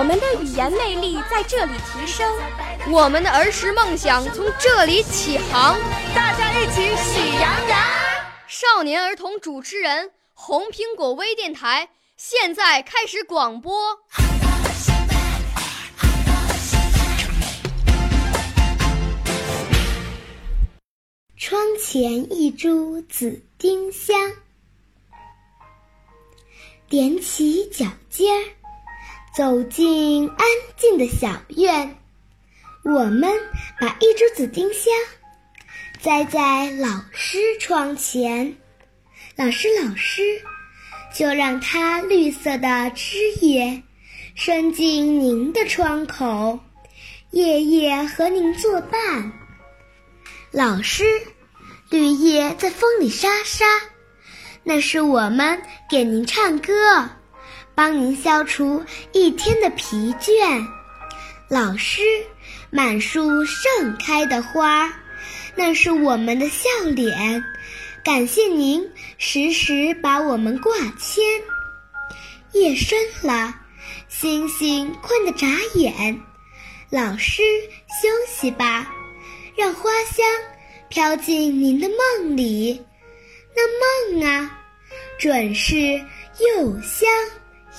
我们的语言魅力在这里提升，我们的儿时梦想从这里起航。大家一起喜羊羊。少年儿童主持人，红苹果微电台现在开始广播。窗前一株紫丁香，踮起脚尖儿，走进安静的小院。我们把一株紫丁香栽在老师窗前，老师老师，就让它绿色的枝叶伸进您的窗口，夜夜和您作伴。老师，绿叶在风里沙沙，那是我们给您唱歌，帮您消除一天的疲倦。老师，满树盛开的花，那是我们的笑脸，感谢您时时把我们挂牵。夜深了，星星困得眨眼，老师休息吧。让花香飘进您的梦里，那梦啊，准是又香